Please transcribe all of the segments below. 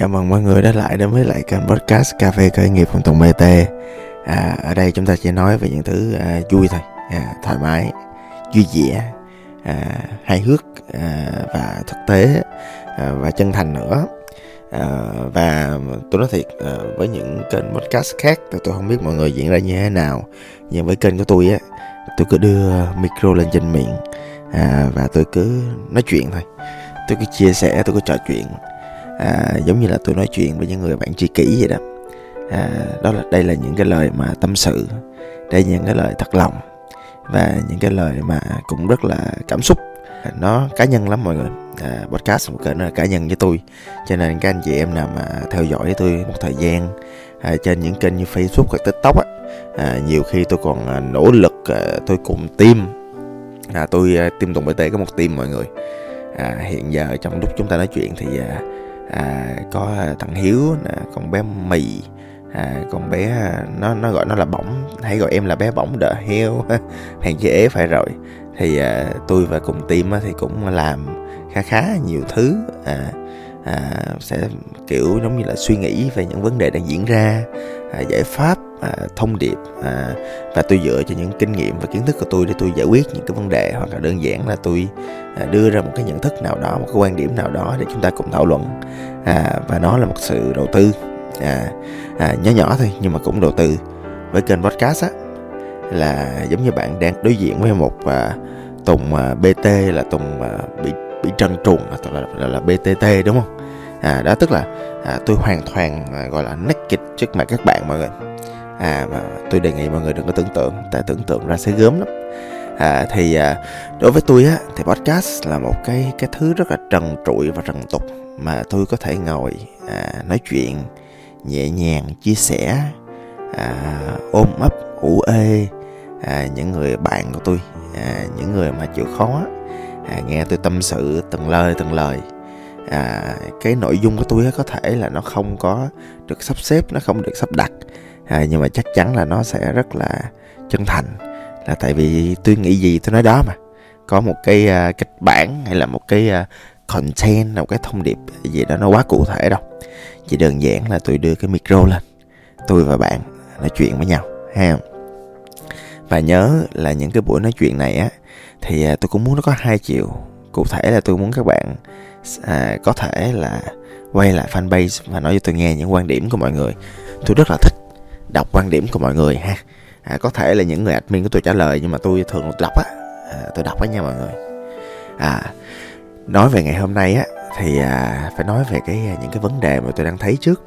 Chào mừng mọi người đã lại đến với lại kênh podcast Cà phê khởi nghiệp của Tùng BT à, Ở đây chúng ta sẽ nói về những thứ à, vui thôi. À, Thoải mái, vui vẻ, à, hài hước à, và thực tế à, và chân thành nữa. À, Và tôi nói thiệt à, với những kênh podcast khác thì tôi không biết mọi người diễn ra như thế nào. Nhưng với kênh của tôi á tôi cứ đưa micro lên trên miệng. À, Và tôi cứ nói chuyện thôi. Tôi cứ chia sẻ, tôi cứ trò chuyện à, giống như là tôi nói chuyện với những người bạn tri kỷ vậy đó. À, đó là đây là những cái lời mà tâm sự. Đây là những cái lời thật lòng. Và những cái lời mà cũng rất là cảm xúc. Nó cá nhân lắm mọi người. À, podcast một kênh nó là cá nhân với tôi. Cho nên các anh chị em nào mà theo dõi tôi một thời gian à, trên những kênh như facebook hoặc tiktok á à, nhiều khi tôi còn à, nỗ lực à, tôi cùng team. À, tôi à, team tùng bt có một team mọi người. À, hiện giờ trong lúc chúng ta nói chuyện thì à, à, có à, thằng hiếu à, con bé mì. À, con bé à, nó nó gọi nó là bỏng. Hãy gọi em là bé bỏng đỡ heo. Hàng dễ ế phải rồi. Thì à, tôi và cùng team á, thì cũng làm khá khá nhiều thứ. À, à, sẽ kiểu giống như là suy nghĩ về những vấn đề đang diễn ra à, giải pháp à, thông điệp à, và tôi dựa cho những kinh nghiệm và kiến thức của tôi để tôi giải quyết những cái vấn đề hoặc là đơn giản là tôi à, đưa ra một cái nhận thức nào đó một cái quan điểm nào đó để chúng ta cùng thảo luận. À, và nó là một sự đầu tư à, à, nhỏ nhỏ thôi nhưng mà cũng đầu tư. Với kênh podcast á là giống như bạn đang đối diện với một à, tùng à, bt là tùng à, bị bị trần truồng à, là, là, là btt đúng không? À đó tức là à, tôi hoàn toàn à, gọi là naked trước mặt các bạn mọi người à mà tôi đề nghị mọi người đừng có tưởng tượng tại tưởng tượng ra sẽ gớm lắm. À, thì à, đối với tôi á thì podcast là một cái cái thứ rất là trần trụi và trần tục mà tôi có thể ngồi à, nói chuyện nhẹ nhàng chia sẻ à, ôm ấp ủ ê à, những người bạn của tôi à, những người mà chịu khó à, nghe tôi tâm sự từng lời từng lời. À, cái nội dung của tôi có thể là nó không có được sắp xếp nó không được sắp đặt à, nhưng mà chắc chắn là nó sẽ rất là chân thành. Là tại vì tôi nghĩ gì tôi nói đó mà. Có một cái uh, kịch bản hay là một cái uh, content một cái thông điệp gì đó nó quá cụ thể đâu. Chỉ đơn giản là tôi đưa cái micro lên. Tôi và bạn nói chuyện với nhau ha và nhớ là những cái buổi nói chuyện này á thì uh, tôi cũng muốn nó có hai chiều. Cụ thể là tôi muốn các bạn à, có thể là quay lại fanpage và nói cho tôi nghe những quan điểm của mọi người. Tôi rất là thích đọc quan điểm của mọi người ha. À, có thể là những người admin của tôi trả lời nhưng mà tôi thường đọc á. À, tôi đọc á nha mọi người. À nói về ngày hôm nay á thì à, phải nói về cái à, những cái vấn đề mà tôi đang thấy trước.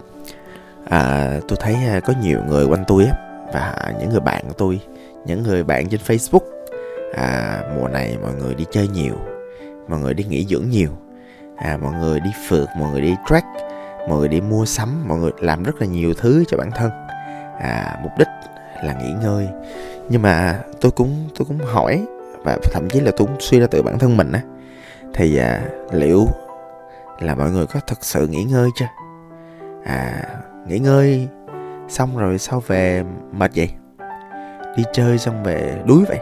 À, tôi thấy à, có nhiều người quanh tôi á và những người bạn của tôi những người bạn trên facebook. À, mùa này mọi người đi chơi nhiều mọi người đi nghỉ dưỡng nhiều. À, mọi người đi phượt mọi người đi track mọi người đi mua sắm mọi người làm rất là nhiều thứ cho bản thân à, mục đích là nghỉ ngơi. Nhưng mà tôi cũng tôi cũng hỏi và thậm chí là tôi cũng suy ra từ bản thân mình á. Thì à, liệu là mọi người có thật sự nghỉ ngơi chưa? À nghỉ ngơi xong rồi sau về mệt vậy? Đi chơi xong về đuối vậy?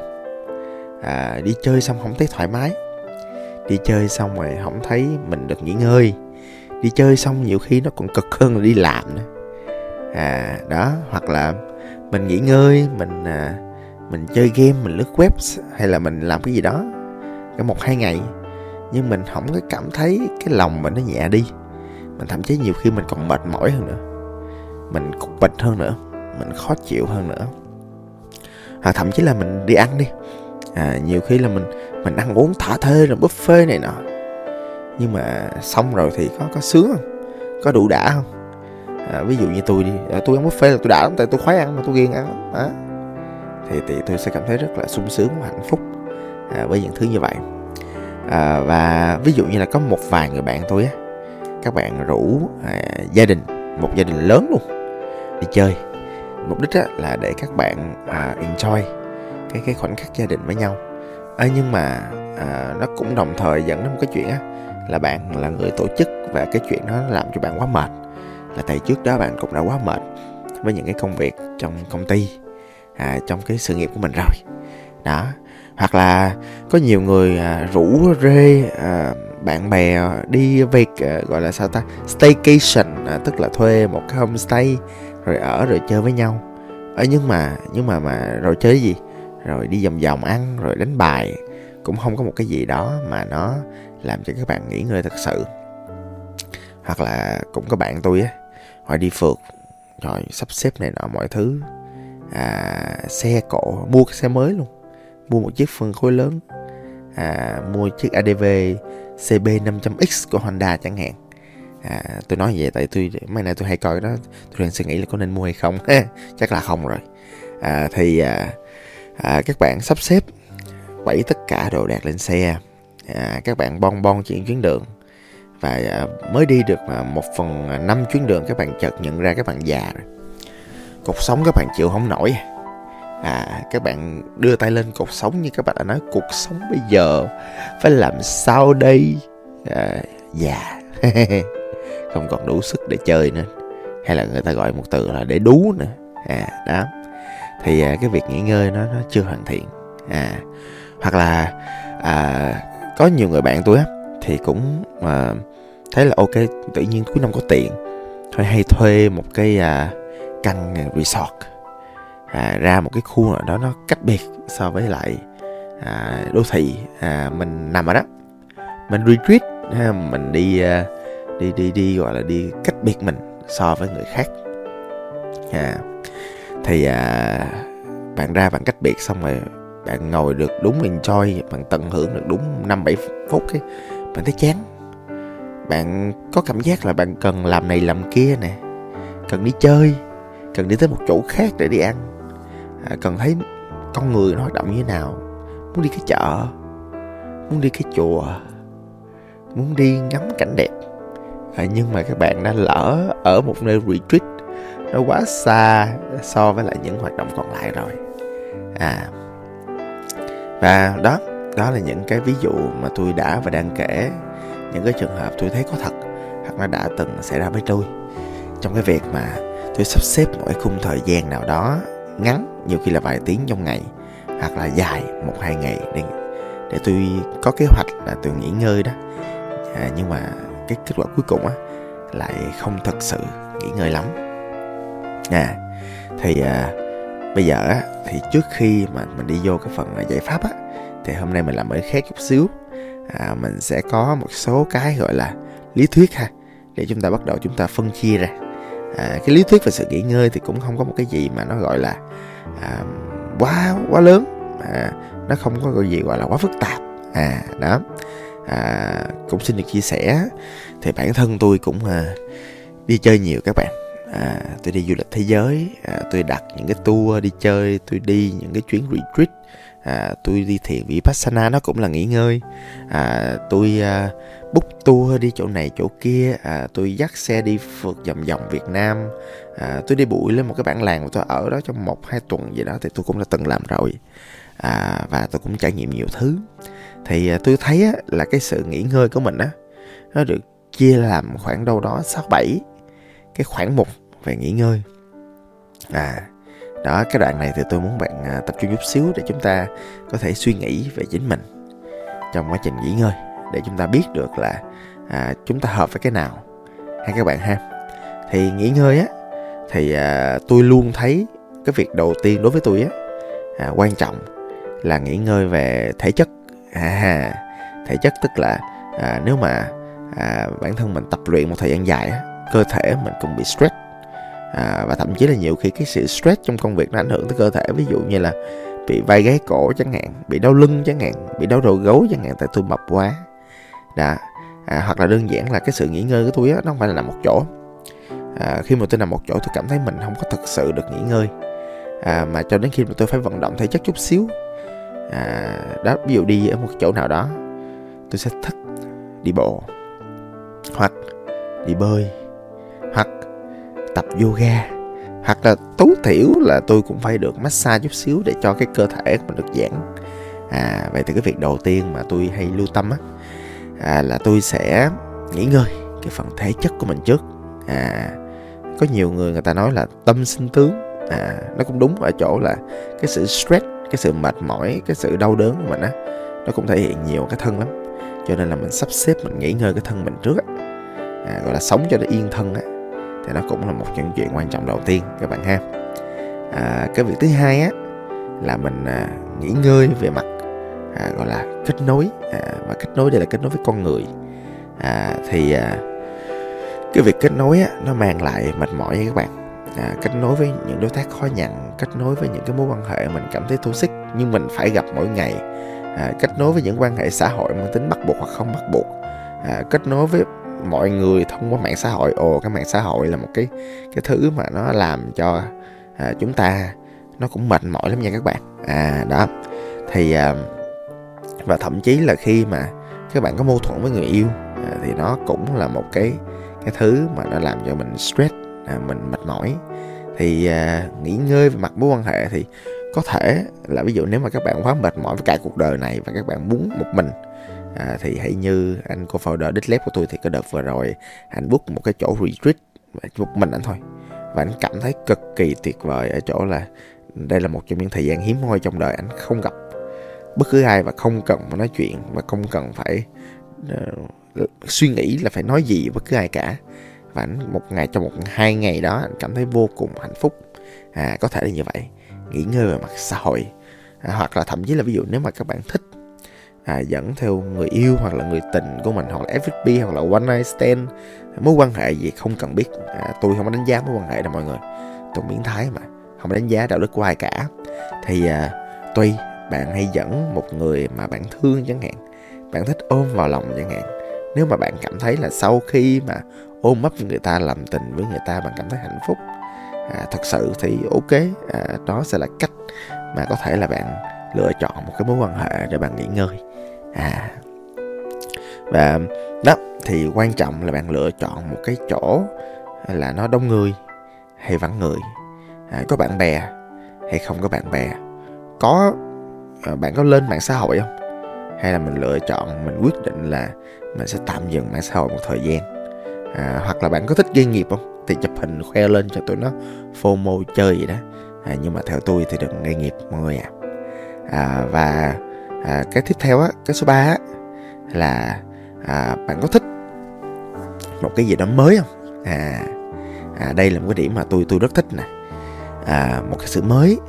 À, đi chơi xong không thấy thoải mái. Đi chơi xong rồi không thấy mình được nghỉ ngơi. Đi chơi xong nhiều khi nó còn cực hơn là đi làm nữa à đó hoặc là mình nghỉ ngơi mình à, mình chơi game mình lướt web hay là mình làm cái gì đó cái một hai ngày. Nhưng mình không có cảm thấy cái lòng mình nó nhẹ đi. Mình thậm chí nhiều khi mình còn mệt mỏi hơn nữa. Mình cục bịch hơn nữa. Mình khó chịu hơn nữa. Hoặc thậm chí là mình đi ăn đi. À, nhiều khi là mình mình ăn uống thả thê rồi buffet này nọ. Nhưng mà xong rồi thì có có sướng không? Có đủ đã không? À, ví dụ như tôi đi. À, tôi ăn buffet là tôi đã lắm tại tôi khoái ăn mà tôi ghiền ăn. Lắm à, thì thì tôi sẽ cảm thấy rất là sung sướng và hạnh phúc à, với những thứ như vậy. À, và ví dụ như là có một vài người bạn tôi á các bạn rủ à, gia đình một gia đình lớn luôn đi chơi. Mục đích á, là để các bạn à, enjoy cái cái khoảnh khắc gia đình với nhau. À, nhưng mà à, nó cũng đồng thời dẫn đến một cái chuyện á là bạn là người tổ chức và cái chuyện đó làm cho bạn quá mệt là tại trước đó bạn cũng đã quá mệt với những cái công việc trong công ty à, trong cái sự nghiệp của mình rồi. Đó hoặc là có nhiều người à, rủ rê à, bạn bè đi việc à, gọi là sao ta staycation à, tức là thuê một cái homestay rồi ở rồi chơi với nhau. Ở nhưng mà nhưng mà mà rồi chơi gì? Rồi đi vòng vòng ăn rồi đánh bài cũng không có một cái gì đó mà nó làm cho các bạn nghỉ ngơi thật sự. Hoặc là cũng có bạn tôi á họ đi phượt rồi sắp xếp này nọ mọi thứ. À, xe cộ mua cái xe mới luôn. Mua một chiếc phân khối lớn. À, mua chiếc ADV CB 500X của Honda chẳng hạn. À, tôi nói vậy tại tôi mấy nay tôi hay coi đó tôi đang suy nghĩ là có nên mua hay không. Chắc là không rồi. À, thì à, à, các bạn sắp xếp bẫy tất cả đồ đạc lên xe. À, các bạn bon bon chuyển chuyến đường và à, mới đi được à, một phần à, năm chuyến đường các bạn chợt nhận ra các bạn già rồi. Cột sống các bạn chịu không nổi. À các bạn đưa tay lên cột sống như các bạn đã nói cuộc sống bây giờ phải làm sao đây? À, già. Không còn đủ sức để chơi nữa. Hay là người ta gọi một từ là để đú nữa. À đó. Thì à, cái việc nghỉ ngơi nó nó chưa hoàn thiện. À hoặc là à, có nhiều người bạn tôi á thì cũng à, thấy là ok tự nhiên cuối năm có tiền. Thôi hay thuê một cái à, căn à, resort. À, ra một cái khu nào đó nó cách biệt so với lại à, đô thị à, mình nằm ở đó. Mình retreat ha, mình đi à, đi đi đi gọi là đi cách biệt mình so với người khác. À, thì à, bạn ra bạn cách biệt xong rồi bạn ngồi được đúng enjoy bạn tận hưởng được đúng năm bảy phút cái bạn thấy chán bạn có cảm giác là bạn cần làm này làm kia nè. Cần đi chơi cần đi tới một chỗ khác để đi ăn. À, cần thấy con người nó hoạt động như thế nào. Muốn đi cái chợ muốn đi cái chùa muốn đi ngắm cảnh đẹp. À, nhưng mà các bạn đã lỡ ở một nơi retreat nó quá xa so với lại những hoạt động còn lại rồi. À và đó đó là những cái ví dụ mà tôi đã và đang kể những cái trường hợp tôi thấy có thật hoặc là đã từng xảy ra với tôi. Trong cái việc mà tôi sắp xếp mỗi khung thời gian nào đó ngắn nhiều khi là vài tiếng trong ngày hoặc là dài một hai ngày để để tôi có kế hoạch là tôi nghỉ ngơi đó. À, nhưng mà cái kết quả cuối cùng á lại không thật sự nghỉ ngơi lắm. À thì à, bây giờ á thì trước khi mà mình đi vô cái phần à, giải pháp á thì hôm nay mình làm mới khác chút xíu à, mình sẽ có một số cái gọi là lý thuyết ha để chúng ta bắt đầu chúng ta phân chia ra. À, cái lý thuyết về sự nghỉ ngơi thì cũng không có một cái gì mà nó gọi là à, quá quá lớn. À, nó không có cái gì gọi là quá phức tạp. À đó. À, cũng xin được chia sẻ thì bản thân tôi cũng à, đi chơi nhiều các bạn. À, tôi đi du lịch thế giới à, tôi đặt những cái tour đi chơi tôi đi những cái chuyến retreat à, tôi đi thiền vipassana nó cũng là nghỉ ngơi. À, tôi à, book tour đi chỗ này chỗ kia. À, tôi dắt xe đi phượt vòng vòng Việt Nam. À, tôi đi bụi lên một cái bản làng mà tôi ở đó trong một hai tuần gì đó thì tôi cũng đã từng làm rồi. À, và tôi cũng trải nghiệm nhiều thứ. Thì à, tôi thấy á, là cái sự nghỉ ngơi của mình á nó được chia làm khoảng đâu đó sáu bảy cái khoảng mục về nghỉ ngơi. À đó cái đoạn này thì tôi muốn bạn à, tập trung chút xíu để chúng ta có thể suy nghĩ về chính mình trong quá trình nghỉ ngơi để chúng ta biết được là à, chúng ta hợp với cái nào. Hay các bạn ha. Thì nghỉ ngơi á thì à, tôi luôn thấy cái việc đầu tiên đối với tôi á à, quan trọng là nghỉ ngơi về thể chất. À, thể chất tức là à, nếu mà à, bản thân mình tập luyện một thời gian dài á cơ thể mình cũng bị stress à, và thậm chí là nhiều khi cái sự stress trong công việc nó ảnh hưởng tới cơ thể. Ví dụ như là bị vai gáy cổ chẳng hạn bị đau lưng chẳng hạn bị đau đầu gối chẳng hạn tại tôi mập quá. Đã à, hoặc là đơn giản là cái sự nghỉ ngơi của tôi á nó không phải là nằm một chỗ. À, khi mà tôi nằm một chỗ tôi cảm thấy mình không có thực sự được nghỉ ngơi. À, mà cho đến khi mà tôi phải vận động thể chất chút xíu à, đó ví dụ đi ở một chỗ nào đó tôi sẽ thích đi bộ hoặc đi bơi tập yoga. Hoặc là tối thiểu là tôi cũng phải được massage chút xíu để cho cái cơ thể mình được giãn. À vậy thì cái việc đầu tiên mà tôi hay lưu tâm á à, là tôi sẽ nghỉ ngơi cái phần thể chất của mình trước. À có nhiều người người ta nói là tâm sinh tướng. À nó cũng đúng ở chỗ là cái sự stress cái sự mệt mỏi cái sự đau đớn của mình á nó cũng thể hiện nhiều cái thân lắm. Cho nên là mình sắp xếp mình nghỉ ngơi cái thân mình trước á. À, gọi là sống cho nó yên thân á thì nó cũng là một những chuyện quan trọng đầu tiên các bạn ha. À, cái việc thứ hai á là mình à, nghỉ ngơi về mặt à, gọi là kết nối. À, và kết nối đây là kết nối với con người. À, thì à, cái việc kết nối á, nó mang lại mệt mỏi nha các bạn. À, kết nối với những đối tác khó nhận kết nối với những cái mối quan hệ mình cảm thấy thú xích nhưng mình phải gặp mỗi ngày. À, kết nối với những quan hệ xã hội mang tính bắt buộc hoặc không bắt buộc. À, kết nối với mọi người thông qua mạng xã hội. Ồ cái mạng xã hội là một cái cái thứ mà nó làm cho à, chúng ta nó cũng mệt mỏi lắm nha các bạn. À đó. Thì à, và thậm chí là khi mà các bạn có mâu thuẫn với người yêu à, thì nó cũng là một cái cái thứ mà nó làm cho mình stress à, mình mệt mỏi. Thì à, nghỉ ngơi về mặt mối quan hệ thì có thể là ví dụ nếu mà các bạn quá mệt mỏi với cả cuộc đời này và các bạn muốn một mình à, thì hãy như anh co-founder lép của tôi thì cái đợt vừa rồi anh book một cái chỗ retreat một mình anh thôi. Và anh cảm thấy cực kỳ tuyệt vời ở chỗ là đây là một trong những thời gian hiếm hoi trong đời anh không gặp bất cứ ai và không cần phải nói chuyện và không cần phải uh, suy nghĩ là phải nói gì bất cứ ai cả. Và anh một ngày trong một hai ngày đó anh cảm thấy vô cùng hạnh phúc. À có thể là như vậy. Nghỉ ngơi về mặt xã hội. À, hoặc là thậm chí là ví dụ nếu mà các bạn thích à, dẫn theo người yêu hoặc là người tình của mình hoặc là FFP hoặc là one night stand. Mối quan hệ gì không cần biết. À, tôi không có đánh giá mối quan hệ đâu mọi người. Tôi biến thái mà không có đánh giá đạo đức của ai cả. Thì à, tuy bạn hay dẫn một người mà bạn thương chẳng hạn bạn thích ôm vào lòng chẳng hạn nếu mà bạn cảm thấy là sau khi mà ôm ấp người ta làm tình với người ta bạn cảm thấy hạnh phúc à, thật sự thì ok à, đó sẽ là cách mà có thể là bạn lựa chọn một cái mối quan hệ để bạn nghỉ ngơi à. Và đó thì quan trọng là bạn lựa chọn một cái chỗ là nó đông người hay vắng người. À, có bạn bè hay không có bạn bè. Có à, bạn có lên mạng xã hội không? Hay là mình lựa chọn mình quyết định là mình sẽ tạm dừng mạng xã hội một thời gian? À, hoặc là bạn có thích gây nghiệp không? Thì chụp hình khoe lên cho tụi nó fomo chơi gì đó. À, nhưng mà theo tôi thì đừng gây nghiệp mọi người ạ. À. à, và à, cái tiếp theo á cái số 3 á là à, bạn có thích một cái gì đó mới không? À, à đây là một cái điểm mà tôi tôi rất thích nè. À, một cái sự mới.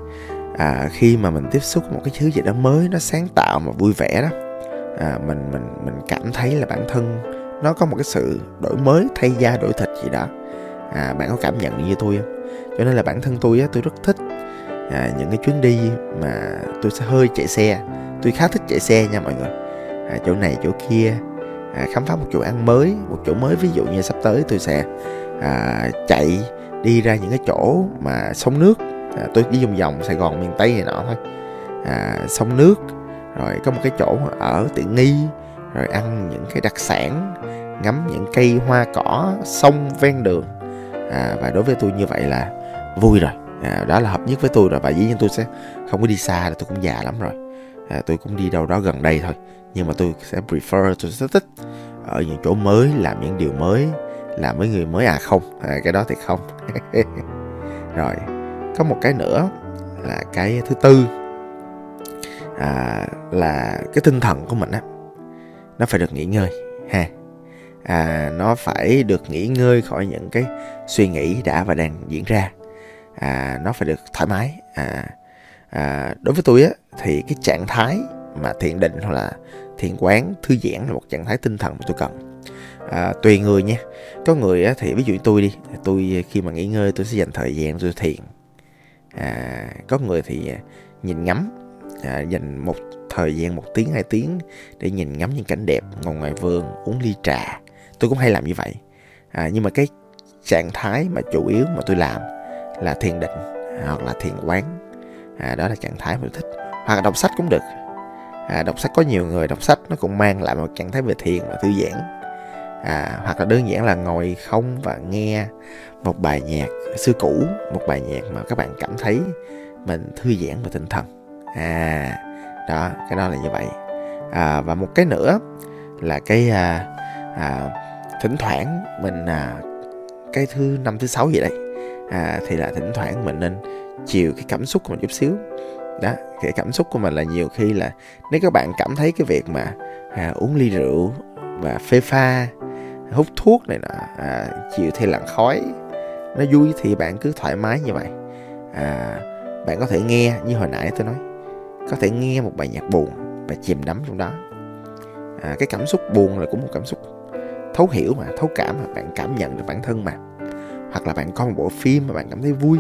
À, khi mà mình tiếp xúc một cái thứ gì đó mới nó sáng tạo mà vui vẻ đó à, mình mình mình cảm thấy là bản thân nó có một cái sự đổi mới thay da đổi thịt gì đó. À, bạn có cảm nhận như tôi không? Cho nên là bản thân tôi á tôi rất thích à, những cái chuyến đi mà tôi sẽ hơi chạy xe. Tôi khá thích chạy xe nha mọi người. À, chỗ này chỗ kia. À, khám phá một chỗ ăn mới một chỗ mới. Ví dụ như sắp tới tôi sẽ à, chạy đi ra những cái chỗ mà sông nước. À, tôi đi vòng vòng sài gòn miền tây này nọ thôi. À, sông nước rồi có một cái chỗ ở tiện nghi rồi ăn những cái đặc sản ngắm những cây hoa cỏ sông ven đường. À, và đối với tôi như vậy là vui rồi à, đó là hợp nhất với tôi rồi và dĩ nhiên tôi sẽ không có đi xa là tôi cũng già lắm rồi. À, tôi cũng đi đâu đó gần đây thôi nhưng mà tôi sẽ prefer tôi sẽ thích ở những chỗ mới làm những điều mới làm với người mới. À không à, cái đó thì không. Rồi có một cái nữa là cái thứ tư à, là cái tinh thần của mình á nó phải được nghỉ ngơi ha. À, nó phải được nghỉ ngơi khỏi những cái suy nghĩ đã và đang diễn ra à, nó phải được thoải mái. À, à, đối với tôi á thì cái trạng thái mà thiền định hoặc là thiền quán thư giãn là một trạng thái tinh thần mà tôi cần. À, tùy người nha. Có người á, thì ví dụ tôi đi tôi khi mà nghỉ ngơi tôi sẽ dành thời gian tôi thiền. À, có người thì nhìn ngắm à, dành một thời gian một tiếng hai tiếng để nhìn ngắm những cảnh đẹp ngồi ngoài vườn uống ly trà. Tôi cũng hay làm như vậy. À, nhưng mà cái trạng thái mà chủ yếu mà tôi làm là thiền định hoặc là thiền quán. À, đó là trạng thái mà tôi thích. Hoặc là đọc sách cũng được. À, đọc sách có nhiều người đọc sách nó cũng mang lại một trạng thái về thiền và thư giãn. À, hoặc là đơn giản là ngồi không và nghe một bài nhạc xưa cũ một bài nhạc mà các bạn cảm thấy mình thư giãn và tinh thần. À đó cái đó là như vậy. À, và một cái nữa là cái à, à, thỉnh thoảng mình à, cái thứ năm thứ sáu gì đấy à, thì là thỉnh thoảng mình nên chiều cái cảm xúc của mình chút xíu. Đó cái cảm xúc của mình là nhiều khi là nếu các bạn cảm thấy cái việc mà à, uống ly rượu và phê pha hút thuốc này nọ à, chịu thì lặng khói nó vui thì bạn cứ thoải mái như vậy. À, bạn có thể nghe như hồi nãy tôi nói có thể nghe một bài nhạc buồn và chìm đắm trong đó. À, cái cảm xúc buồn là cũng một cảm xúc thấu hiểu mà thấu cảm mà bạn cảm nhận được bản thân mà hoặc là bạn coi một bộ phim mà bạn cảm thấy vui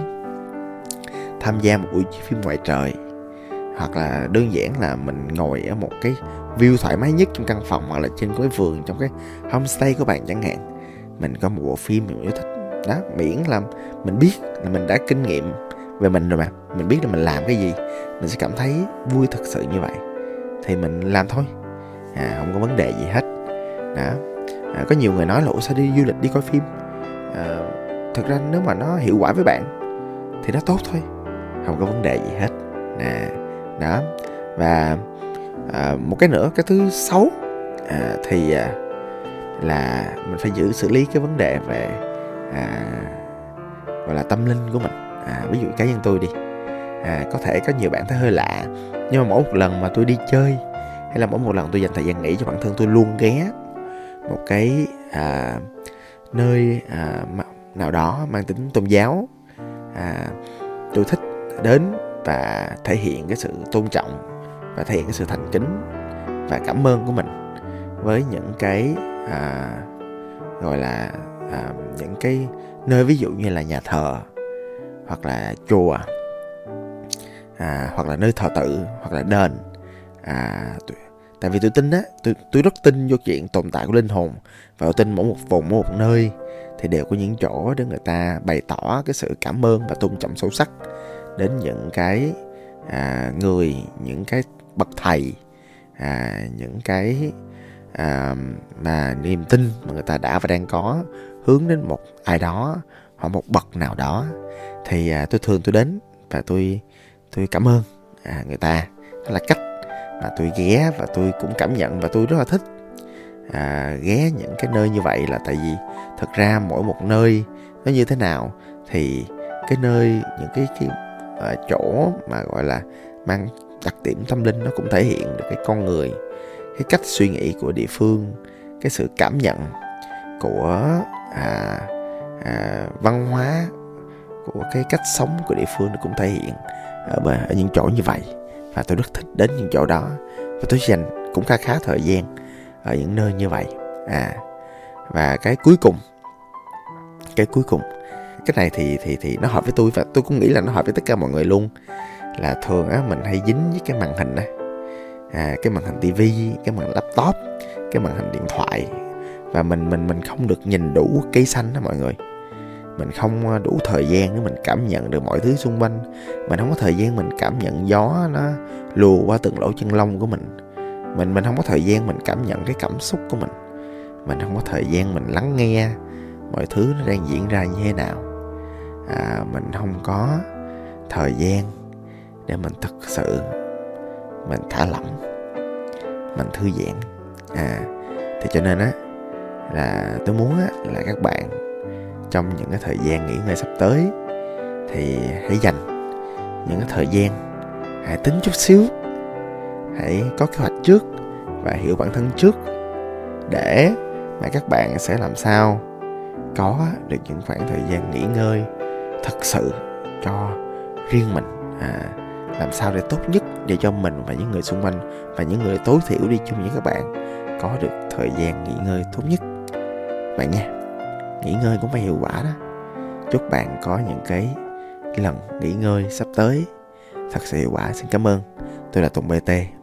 tham gia một buổi phim ngoài trời hoặc là đơn giản là mình ngồi ở một cái view thoải mái nhất trong căn phòng hoặc là trên cái vườn trong cái homestay của bạn chẳng hạn. Mình có một bộ phim mình yêu thích. Đó miễn là mình biết là mình đã kinh nghiệm về mình rồi mà. Mình biết là mình làm cái gì mình sẽ cảm thấy vui thật sự như vậy. Thì mình làm thôi. À, không có vấn đề gì hết. Đó. À, có nhiều người nói là ủa sao đi du lịch đi coi phim? À, thực ra nếu mà nó hiệu quả với bạn thì nó tốt thôi. Không có vấn đề gì hết. Nè đó. Và à, một cái nữa cái thứ xấu à, thì à, là mình phải giữ xử lý cái vấn đề về à, gọi là tâm linh của mình. À, ví dụ cá nhân tôi đi. À, có thể có nhiều bạn thấy hơi lạ nhưng mà mỗi một lần mà tôi đi chơi hay là mỗi một lần tôi dành thời gian nghỉ cho bản thân tôi luôn ghé một cái à, nơi à, nào đó mang tính tôn giáo. À, tôi thích đến và thể hiện cái sự tôn trọng và thể hiện cái sự thành kính và cảm ơn của mình với những cái à, gọi là à, những cái nơi ví dụ như là nhà thờ hoặc là chùa à, hoặc là nơi thờ tự hoặc là đền. À, tôi, tại vì tôi tin á tôi tôi rất tin vô chuyện tồn tại của linh hồn và tôi tin mỗi một vùng mỗi một nơi thì đều có những chỗ để người ta bày tỏ cái sự cảm ơn và tôn trọng sâu sắc đến những cái à, người những cái bậc thầy à, những cái à, mà niềm tin mà người ta đã và đang có hướng đến một ai đó hoặc một bậc nào đó. Thì à, tôi thường tôi đến và tôi tôi cảm ơn à, người ta. Đó là cách mà tôi ghé và tôi cũng cảm nhận và tôi rất là thích à, ghé những cái nơi như vậy là tại vì thật ra mỗi một nơi nó như thế nào thì cái nơi những cái cái à, chỗ mà gọi là mang đặc điểm tâm linh nó cũng thể hiện được cái con người cái cách suy nghĩ của địa phương cái sự cảm nhận của à, à, văn hóa của cái cách sống của địa phương nó cũng thể hiện ở, ở những chỗ như vậy. Và tôi rất thích đến những chỗ đó. Và tôi dành cũng khá khá thời gian ở những nơi như vậy. À và cái cuối cùng cái cuối cùng cái này thì thì thì nó hợp với tôi và tôi cũng nghĩ là nó hợp với tất cả mọi người luôn. Là thường á mình hay dính với cái màn hình á. À, cái màn hình tivi cái màn laptop cái màn hình điện thoại. Và mình mình mình không được nhìn đủ cây xanh đó mọi người. Mình không à, đủ thời gian để mình cảm nhận được mọi thứ xung quanh. Mình không có thời gian mình cảm nhận gió nó lùa qua từng lỗ chân lông của mình mình mình không có thời gian mình cảm nhận cái cảm xúc của mình. Mình không có thời gian mình lắng nghe mọi thứ nó đang diễn ra như thế nào. À, mình không có thời gian để mình thực sự mình thả lỏng mình thư giãn. À thì cho nên á là tôi muốn á là các bạn trong những cái thời gian nghỉ ngơi sắp tới thì hãy dành những cái thời gian hãy tính chút xíu hãy có kế hoạch trước và hiểu bản thân trước để mà các bạn sẽ làm sao có được những khoảng thời gian nghỉ ngơi thật sự cho riêng mình. À, làm sao để tốt nhất để cho mình và những người xung quanh và những người tối thiểu đi chung với các bạn có được thời gian nghỉ ngơi tốt nhất. Bạn nha nghỉ ngơi cũng phải hiệu quả đó. Chúc bạn có những cái lần nghỉ ngơi sắp tới thật sự hiệu quả. Xin cảm ơn. Tôi là tùng bt